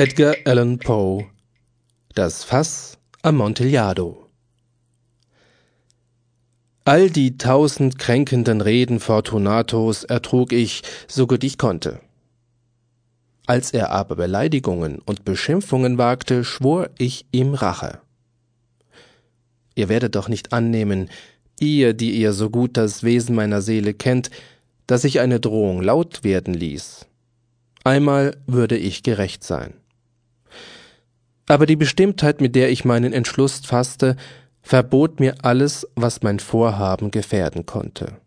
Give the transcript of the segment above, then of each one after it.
Edgar Allan Poe Das Fass Amontillado All die tausend kränkenden Reden Fortunatos ertrug ich, so gut ich konnte. Als er aber Beleidigungen und Beschimpfungen wagte, schwor ich ihm Rache. Ihr werdet doch nicht annehmen, ihr, die ihr so gut das Wesen meiner Seele kennt, dass ich eine Drohung laut werden ließ. Einmal würde ich gerecht sein. Aber die Bestimmtheit, mit der ich meinen Entschluss fasste, verbot mir alles, was mein Vorhaben gefährden konnte.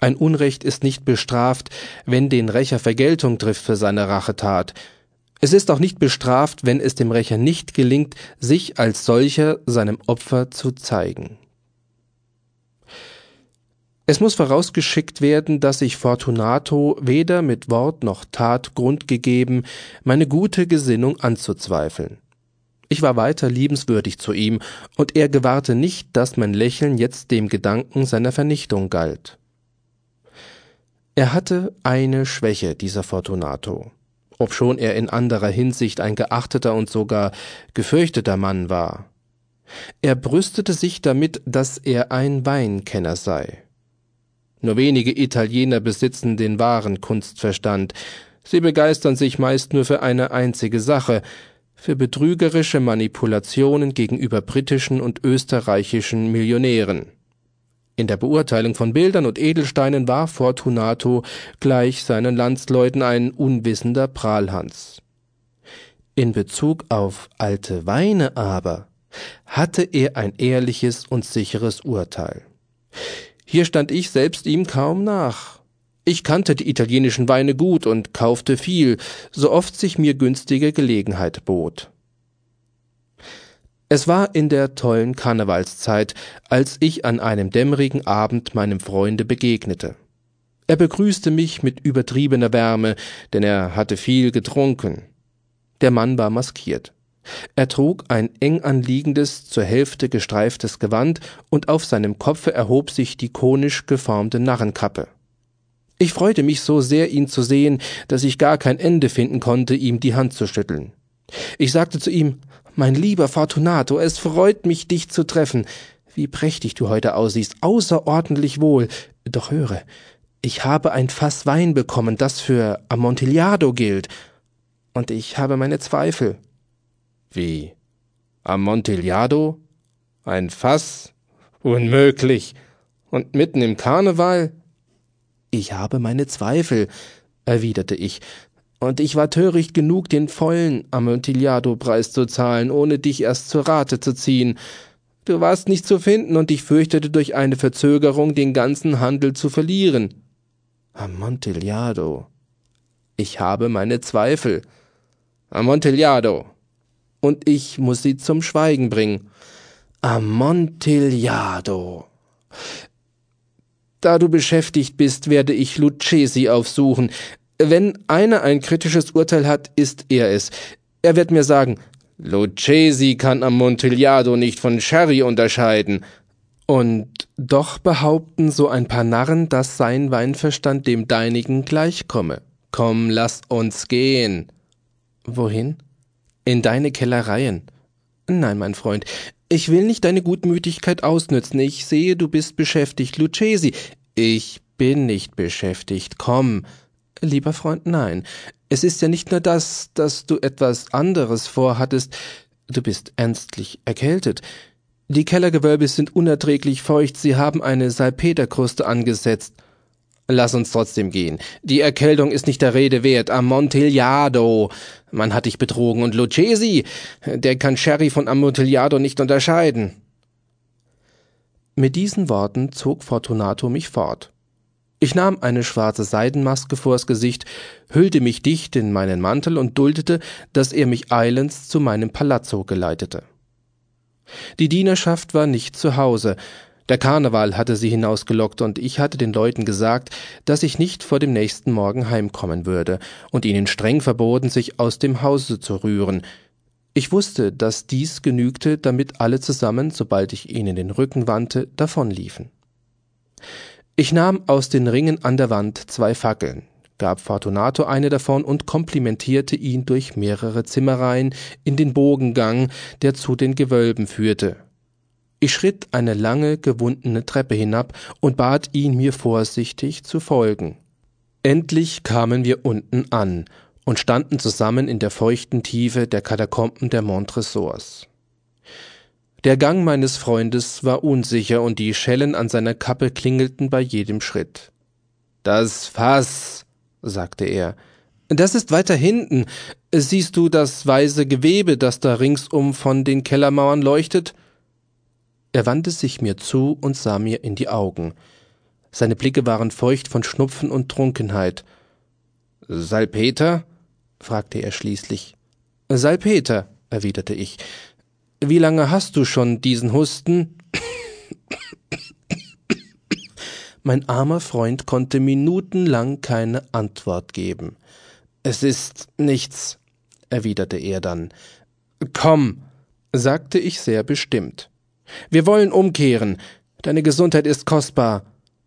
Ein Unrecht ist nicht bestraft, wenn den Rächer Vergeltung trifft für seine Rachetat. Es ist auch nicht bestraft, wenn es dem Rächer nicht gelingt, sich als solcher seinem Opfer zu zeigen. Es muss vorausgeschickt werden, dass ich Fortunato weder mit Wort noch Tat Grund gegeben, meine gute Gesinnung anzuzweifeln. Ich war weiter liebenswürdig zu ihm, und er gewahrte nicht, dass mein Lächeln jetzt dem Gedanken seiner Vernichtung galt. Er hatte eine Schwäche, dieser Fortunato, obschon er in anderer Hinsicht ein geachteter und sogar gefürchteter Mann war. Er brüstete sich damit, dass er ein Weinkenner sei. Nur wenige Italiener besitzen den wahren Kunstverstand. Sie begeistern sich meist nur für eine einzige Sache, für betrügerische Manipulationen gegenüber britischen und österreichischen Millionären. In der Beurteilung von Bildern und Edelsteinen war Fortunato gleich seinen Landsleuten ein unwissender Prahlhans. In Bezug auf alte Weine aber hatte er ein ehrliches und sicheres Urteil. Hier stand ich selbst ihm kaum nach. Ich kannte die italienischen Weine gut und kaufte viel, so oft sich mir günstige Gelegenheit bot. Es war in der tollen Karnevalszeit, als ich an einem dämmerigen Abend meinem Freunde begegnete. Er begrüßte mich mit übertriebener Wärme, denn er hatte viel getrunken. Der Mann war maskiert. Er trug ein eng anliegendes, zur Hälfte gestreiftes Gewand, und auf seinem Kopfe erhob sich die konisch geformte Narrenkappe. Ich freute mich so sehr, ihn zu sehen, dass ich gar kein Ende finden konnte, ihm die Hand zu schütteln. Ich sagte zu ihm Mein lieber Fortunato, es freut mich, dich zu treffen. Wie prächtig du heute aussiehst, außerordentlich wohl. Doch höre, ich habe ein Fass Wein bekommen, das für Amontillado gilt, und ich habe meine Zweifel. Wie? Amontillado? Ein Fass? Unmöglich. Und mitten im Karneval? Ich habe meine Zweifel, erwiderte ich, und ich war töricht genug, den vollen Amontillado-Preis zu zahlen, ohne dich erst zur Rate zu ziehen. Du warst nicht zu finden, und ich fürchtete durch eine Verzögerung den ganzen Handel zu verlieren. Amontillado. Ich habe meine Zweifel. Amontillado und ich muss sie zum Schweigen bringen. Amontillado. Da du beschäftigt bist, werde ich Lucchesi aufsuchen. Wenn einer ein kritisches Urteil hat, ist er es. Er wird mir sagen, Lucchesi kann Amontillado nicht von Sherry unterscheiden. Und doch behaupten so ein paar Narren, dass sein Weinverstand dem deinigen gleichkomme. Komm, lass uns gehen. Wohin? In deine Kellereien. Nein, mein Freund, ich will nicht deine Gutmütigkeit ausnützen. Ich sehe, du bist beschäftigt, Lucchesi. Ich bin nicht beschäftigt. Komm. Lieber Freund, nein. Es ist ja nicht nur das, dass du etwas anderes vorhattest. Du bist ernstlich erkältet. Die Kellergewölbe sind unerträglich feucht, sie haben eine Salpeterkruste angesetzt. Lass uns trotzdem gehen. Die Erkältung ist nicht der Rede wert. Amontillado. Man hat dich betrogen. Und Lucchesi, der kann Sherry von Amontillado nicht unterscheiden. Mit diesen Worten zog Fortunato mich fort. Ich nahm eine schwarze Seidenmaske vors Gesicht, hüllte mich dicht in meinen Mantel und duldete, dass er mich eilends zu meinem Palazzo geleitete. Die Dienerschaft war nicht zu Hause, der Karneval hatte sie hinausgelockt, und ich hatte den Leuten gesagt, dass ich nicht vor dem nächsten Morgen heimkommen würde, und ihnen streng verboten, sich aus dem Hause zu rühren. Ich wusste, dass dies genügte, damit alle zusammen, sobald ich ihnen den Rücken wandte, davonliefen. Ich nahm aus den Ringen an der Wand zwei Fackeln, gab Fortunato eine davon und komplimentierte ihn durch mehrere Zimmereien in den Bogengang, der zu den Gewölben führte. Ich schritt eine lange, gewundene Treppe hinab und bat ihn, mir vorsichtig zu folgen. Endlich kamen wir unten an und standen zusammen in der feuchten Tiefe der Katakomben der Montresors. Der Gang meines Freundes war unsicher und die Schellen an seiner Kappe klingelten bei jedem Schritt. Das Fass, sagte er. Das ist weiter hinten. Siehst du das weiße Gewebe, das da ringsum von den Kellermauern leuchtet? Er wandte sich mir zu und sah mir in die Augen. Seine Blicke waren feucht von Schnupfen und Trunkenheit. Salpeter? fragte er schließlich. Salpeter, erwiderte ich. Wie lange hast du schon diesen Husten? Mein armer Freund konnte minutenlang keine Antwort geben. Es ist nichts, erwiderte er dann. Komm, sagte ich sehr bestimmt. Wir wollen umkehren. Deine Gesundheit ist kostbar.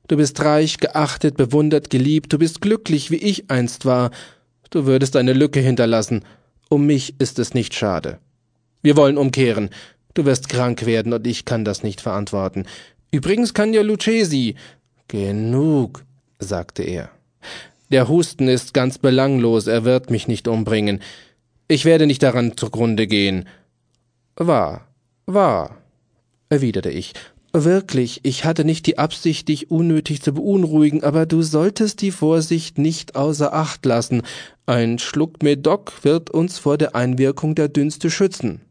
Du bist reich, geachtet, bewundert, geliebt, du bist glücklich, wie ich einst war. Du würdest eine Lücke hinterlassen. Um mich ist es nicht schade. Wir wollen umkehren. Du wirst krank werden und ich kann das nicht verantworten. Übrigens kann ja Lucchesi. Genug, sagte er. Der Husten ist ganz belanglos, er wird mich nicht umbringen. Ich werde nicht daran zugrunde gehen. Wahr, wahr, erwiderte ich. Wirklich, ich hatte nicht die Absicht, dich unnötig zu beunruhigen, aber du solltest die Vorsicht nicht außer Acht lassen. Ein Schluck Medoc wird uns vor der Einwirkung der Dünste schützen.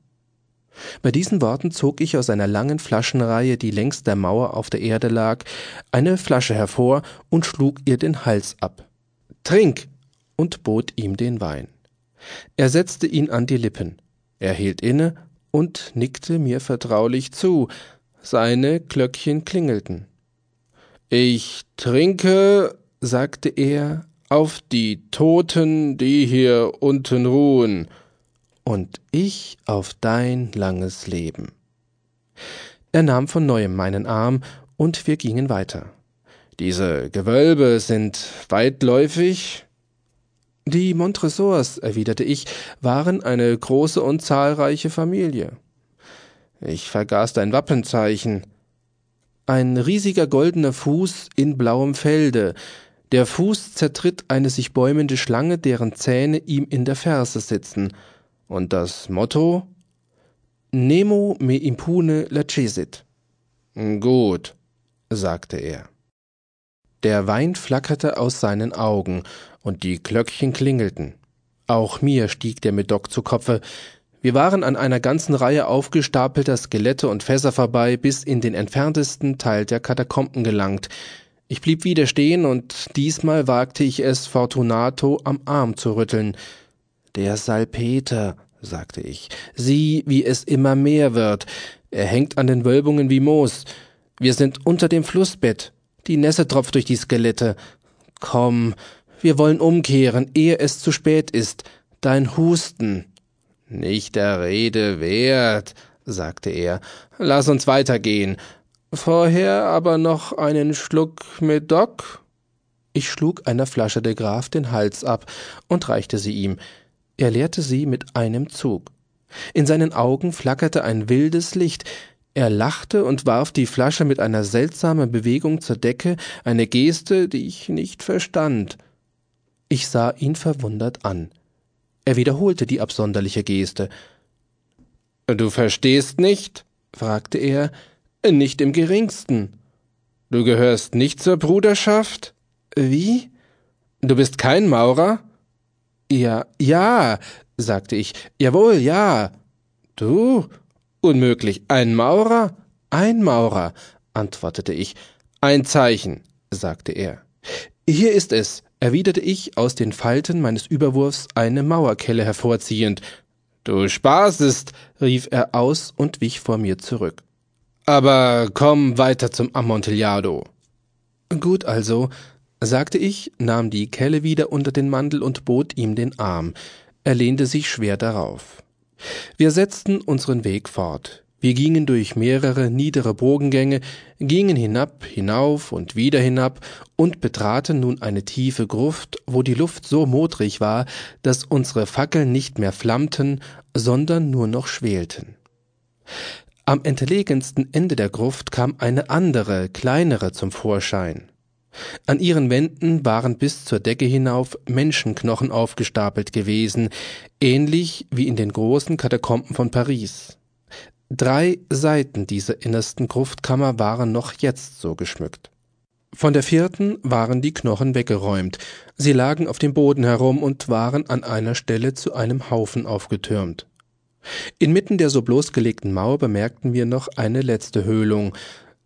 Bei diesen Worten zog ich aus einer langen Flaschenreihe, die längs der Mauer auf der Erde lag, eine Flasche hervor und schlug ihr den Hals ab. Trink! und bot ihm den Wein. Er setzte ihn an die Lippen. Er hielt inne und nickte mir vertraulich zu. Seine Glöckchen klingelten. Ich trinke, sagte er, auf die Toten, die hier unten ruhen und ich auf dein langes Leben. Er nahm von neuem meinen Arm, und wir gingen weiter. Diese Gewölbe sind weitläufig? Die Montresors, erwiderte ich, waren eine große und zahlreiche Familie. Ich vergaß dein Wappenzeichen. Ein riesiger goldener Fuß in blauem Felde. Der Fuß zertritt eine sich bäumende Schlange, deren Zähne ihm in der Ferse sitzen. Und das Motto? Nemo me impune lacesit. Gut, sagte er. Der Wein flackerte aus seinen Augen, und die Glöckchen klingelten. Auch mir stieg der Medoc zu Kopfe. Wir waren an einer ganzen Reihe aufgestapelter Skelette und Fässer vorbei, bis in den entferntesten Teil der Katakomben gelangt. Ich blieb wieder stehen, und diesmal wagte ich es, Fortunato am Arm zu rütteln. Der Salpeter, sagte ich. Sieh, wie es immer mehr wird. Er hängt an den Wölbungen wie Moos. Wir sind unter dem Flussbett. Die Nässe tropft durch die Skelette. Komm, wir wollen umkehren, ehe es zu spät ist. Dein Husten. Nicht der Rede wert, sagte er. Lass uns weitergehen. Vorher aber noch einen Schluck Medoc? Ich schlug einer Flasche de Graf den Hals ab und reichte sie ihm. Er leerte sie mit einem Zug. In seinen Augen flackerte ein wildes Licht. Er lachte und warf die Flasche mit einer seltsamen Bewegung zur Decke, eine Geste, die ich nicht verstand. Ich sah ihn verwundert an. Er wiederholte die absonderliche Geste. Du verstehst nicht? fragte er. Nicht im geringsten. Du gehörst nicht zur Bruderschaft? Wie? Du bist kein Maurer? Ja, ja, sagte ich. Jawohl, ja. Du? Unmöglich. Ein Maurer? Ein Maurer, antwortete ich. Ein Zeichen, sagte er. Hier ist es, erwiderte ich, aus den Falten meines Überwurfs eine Mauerkelle hervorziehend. Du spaßest, rief er aus und wich vor mir zurück. Aber komm weiter zum Amontillado. Gut also, sagte ich, nahm die Kelle wieder unter den Mantel und bot ihm den Arm. Er lehnte sich schwer darauf. Wir setzten unseren Weg fort. Wir gingen durch mehrere niedere Bogengänge, gingen hinab, hinauf und wieder hinab und betraten nun eine tiefe Gruft, wo die Luft so modrig war, dass unsere Fackeln nicht mehr flammten, sondern nur noch schwelten. Am entlegensten Ende der Gruft kam eine andere, kleinere zum Vorschein. An ihren Wänden waren bis zur Decke hinauf Menschenknochen aufgestapelt gewesen, ähnlich wie in den großen Katakomben von Paris. Drei Seiten dieser innersten Gruftkammer waren noch jetzt so geschmückt. Von der vierten waren die Knochen weggeräumt, sie lagen auf dem Boden herum und waren an einer Stelle zu einem Haufen aufgetürmt. Inmitten der so bloßgelegten Mauer bemerkten wir noch eine letzte Höhlung.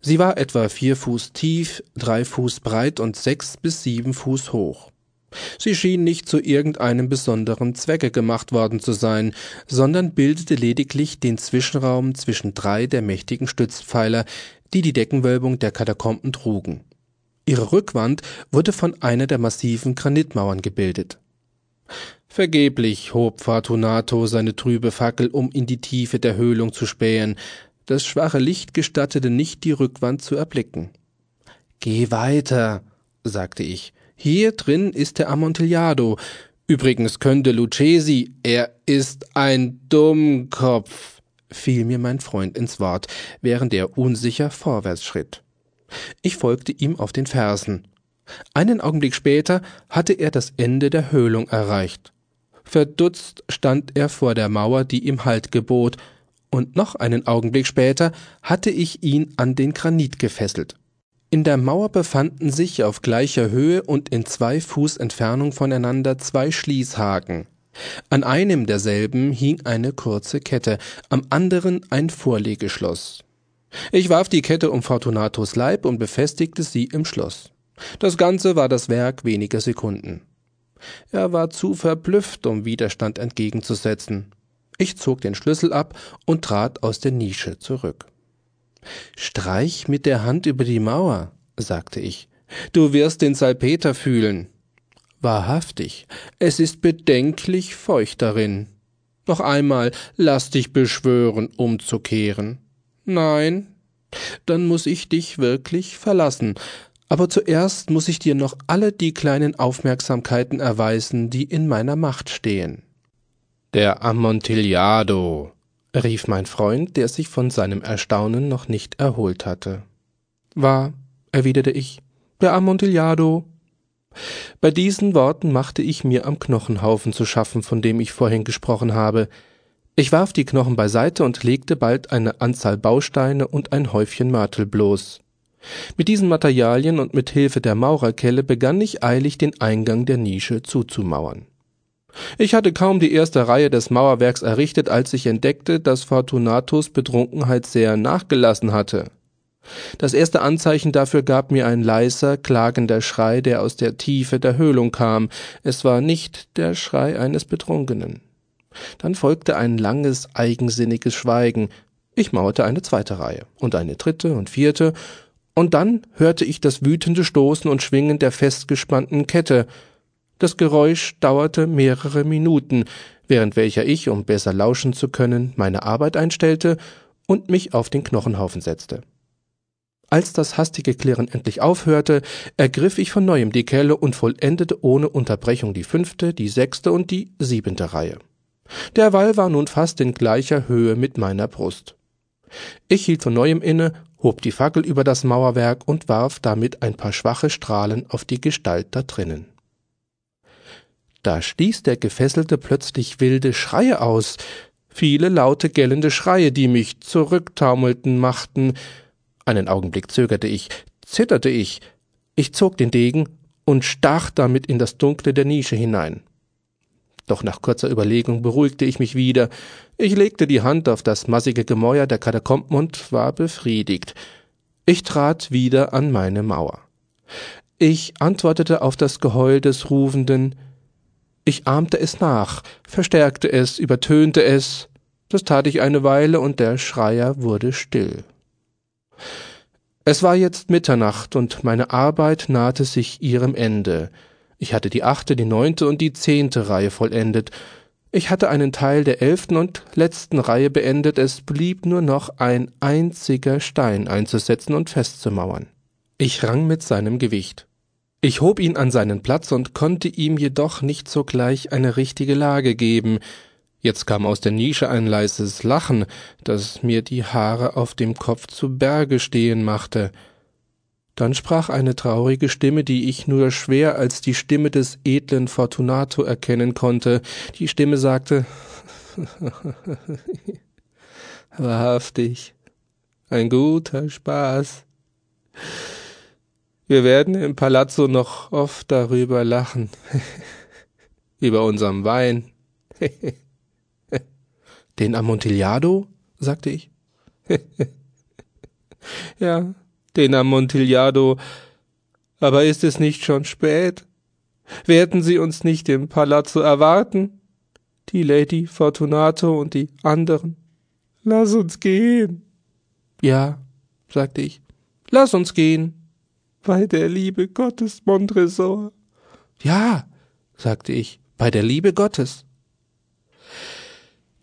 Sie war etwa vier Fuß tief, drei Fuß breit und sechs bis sieben Fuß hoch. Sie schien nicht zu irgendeinem besonderen Zwecke gemacht worden zu sein, sondern bildete lediglich den Zwischenraum zwischen drei der mächtigen Stützpfeiler, die die Deckenwölbung der Katakomben trugen. Ihre Rückwand wurde von einer der massiven Granitmauern gebildet. Vergeblich hob Fortunato seine trübe Fackel, um in die Tiefe der Höhlung zu spähen. Das schwache Licht gestattete nicht, die Rückwand zu erblicken. Geh weiter, sagte ich. Hier drin ist der Amontillado. Übrigens könnte Lucchesi, er ist ein Dummkopf, fiel mir mein Freund ins Wort, während er unsicher vorwärts schritt. Ich folgte ihm auf den Fersen. Einen Augenblick später hatte er das Ende der Höhlung erreicht. Verdutzt stand er vor der Mauer, die ihm Halt gebot, und noch einen Augenblick später hatte ich ihn an den Granit gefesselt. In der Mauer befanden sich auf gleicher Höhe und in zwei Fuß Entfernung voneinander zwei Schließhaken. An einem derselben hing eine kurze Kette, am anderen ein Vorlegeschloss. Ich warf die Kette um Fortunatos Leib und befestigte sie im Schloss. Das Ganze war das Werk weniger Sekunden. Er war zu verblüfft, um Widerstand entgegenzusetzen. Ich zog den Schlüssel ab und trat aus der Nische zurück. Streich mit der Hand über die Mauer, sagte ich. Du wirst den Salpeter fühlen. Wahrhaftig, es ist bedenklich feucht darin. Noch einmal, lass dich beschwören, umzukehren. Nein, dann muss ich dich wirklich verlassen. Aber zuerst muss ich dir noch alle die kleinen Aufmerksamkeiten erweisen, die in meiner Macht stehen. Der Amontillado, rief mein Freund, der sich von seinem Erstaunen noch nicht erholt hatte. Wahr, erwiderte ich, der Amontillado. Bei diesen Worten machte ich mir am Knochenhaufen zu schaffen, von dem ich vorhin gesprochen habe. Ich warf die Knochen beiseite und legte bald eine Anzahl Bausteine und ein Häufchen Mörtel bloß. Mit diesen Materialien und mit Hilfe der Maurerkelle begann ich eilig den Eingang der Nische zuzumauern. Ich hatte kaum die erste Reihe des Mauerwerks errichtet, als ich entdeckte, dass Fortunatus Betrunkenheit sehr nachgelassen hatte. Das erste Anzeichen dafür gab mir ein leiser, klagender Schrei, der aus der Tiefe der Höhlung kam. Es war nicht der Schrei eines Betrunkenen. Dann folgte ein langes, eigensinniges Schweigen. Ich mauerte eine zweite Reihe und eine dritte und vierte, und dann hörte ich das wütende Stoßen und Schwingen der festgespannten Kette, das Geräusch dauerte mehrere Minuten, während welcher ich, um besser lauschen zu können, meine Arbeit einstellte und mich auf den Knochenhaufen setzte. Als das hastige Klirren endlich aufhörte, ergriff ich von neuem die Kelle und vollendete ohne Unterbrechung die fünfte, die sechste und die siebente Reihe. Der Wall war nun fast in gleicher Höhe mit meiner Brust. Ich hielt von neuem inne, hob die Fackel über das Mauerwerk und warf damit ein paar schwache Strahlen auf die Gestalt da drinnen. Da stieß der Gefesselte plötzlich wilde Schreie aus, viele laute gellende Schreie, die mich zurücktaumelten machten. Einen Augenblick zögerte ich, zitterte ich, ich zog den Degen und stach damit in das Dunkle der Nische hinein. Doch nach kurzer Überlegung beruhigte ich mich wieder. Ich legte die Hand auf das massige Gemäuer der Katakomben und war befriedigt. Ich trat wieder an meine Mauer. Ich antwortete auf das Geheul des Rufenden, ich ahmte es nach, verstärkte es, übertönte es. Das tat ich eine Weile, und der Schreier wurde still. Es war jetzt Mitternacht, und meine Arbeit nahte sich ihrem Ende. Ich hatte die achte, die neunte und die zehnte Reihe vollendet. Ich hatte einen Teil der elften und letzten Reihe beendet, es blieb nur noch ein einziger Stein einzusetzen und festzumauern. Ich rang mit seinem Gewicht. Ich hob ihn an seinen Platz und konnte ihm jedoch nicht sogleich eine richtige Lage geben. Jetzt kam aus der Nische ein leises Lachen, das mir die Haare auf dem Kopf zu Berge stehen machte. Dann sprach eine traurige Stimme, die ich nur schwer als die Stimme des edlen Fortunato erkennen konnte. Die Stimme sagte Wahrhaftig, ein guter Spaß. Wir werden im Palazzo noch oft darüber lachen. Über unserem Wein. Den Amontillado? sagte ich. ja, den Amontillado. Aber ist es nicht schon spät? Werden Sie uns nicht im Palazzo erwarten? Die Lady Fortunato und die anderen. Lass uns gehen. Ja, sagte ich. Lass uns gehen. Bei der Liebe Gottes, Montresor. Ja, sagte ich, bei der Liebe Gottes.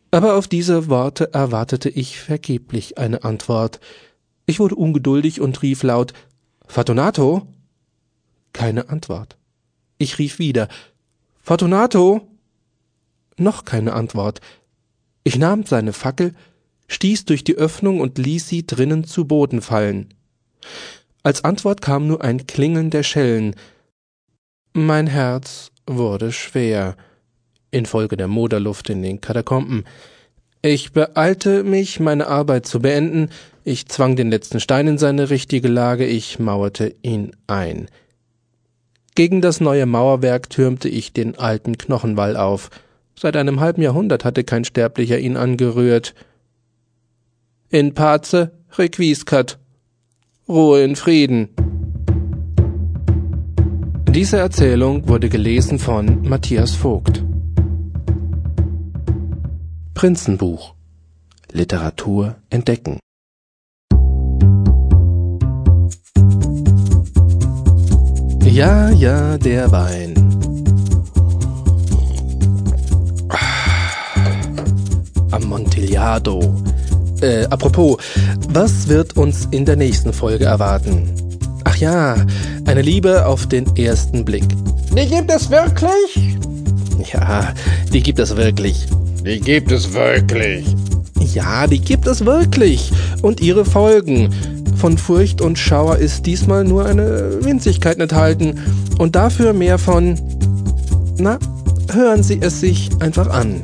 Aber auf diese Worte erwartete ich vergeblich eine Antwort. Ich wurde ungeduldig und rief laut Fortunato? Keine Antwort. Ich rief wieder Fortunato? Noch keine Antwort. Ich nahm seine Fackel, stieß durch die Öffnung und ließ sie drinnen zu Boden fallen. Als Antwort kam nur ein Klingeln der Schellen. Mein Herz wurde schwer infolge der Moderluft in den Katakomben. Ich beeilte mich, meine Arbeit zu beenden, ich zwang den letzten Stein in seine richtige Lage, ich mauerte ihn ein. Gegen das neue Mauerwerk türmte ich den alten Knochenwall auf. Seit einem halben Jahrhundert hatte kein Sterblicher ihn angerührt. In pace requiescat. Ruhe in Frieden. Diese Erzählung wurde gelesen von Matthias Vogt. Prinzenbuch Literatur entdecken Ja, ja, der Wein. Amontillado. Äh, apropos, was wird uns in der nächsten Folge erwarten? Ach ja, eine Liebe auf den ersten Blick. Die gibt es wirklich? Ja, die gibt es wirklich. Die gibt es wirklich. Ja, die gibt es wirklich. Und ihre Folgen. Von Furcht und Schauer ist diesmal nur eine Winzigkeit enthalten und dafür mehr von... Na, hören Sie es sich einfach an.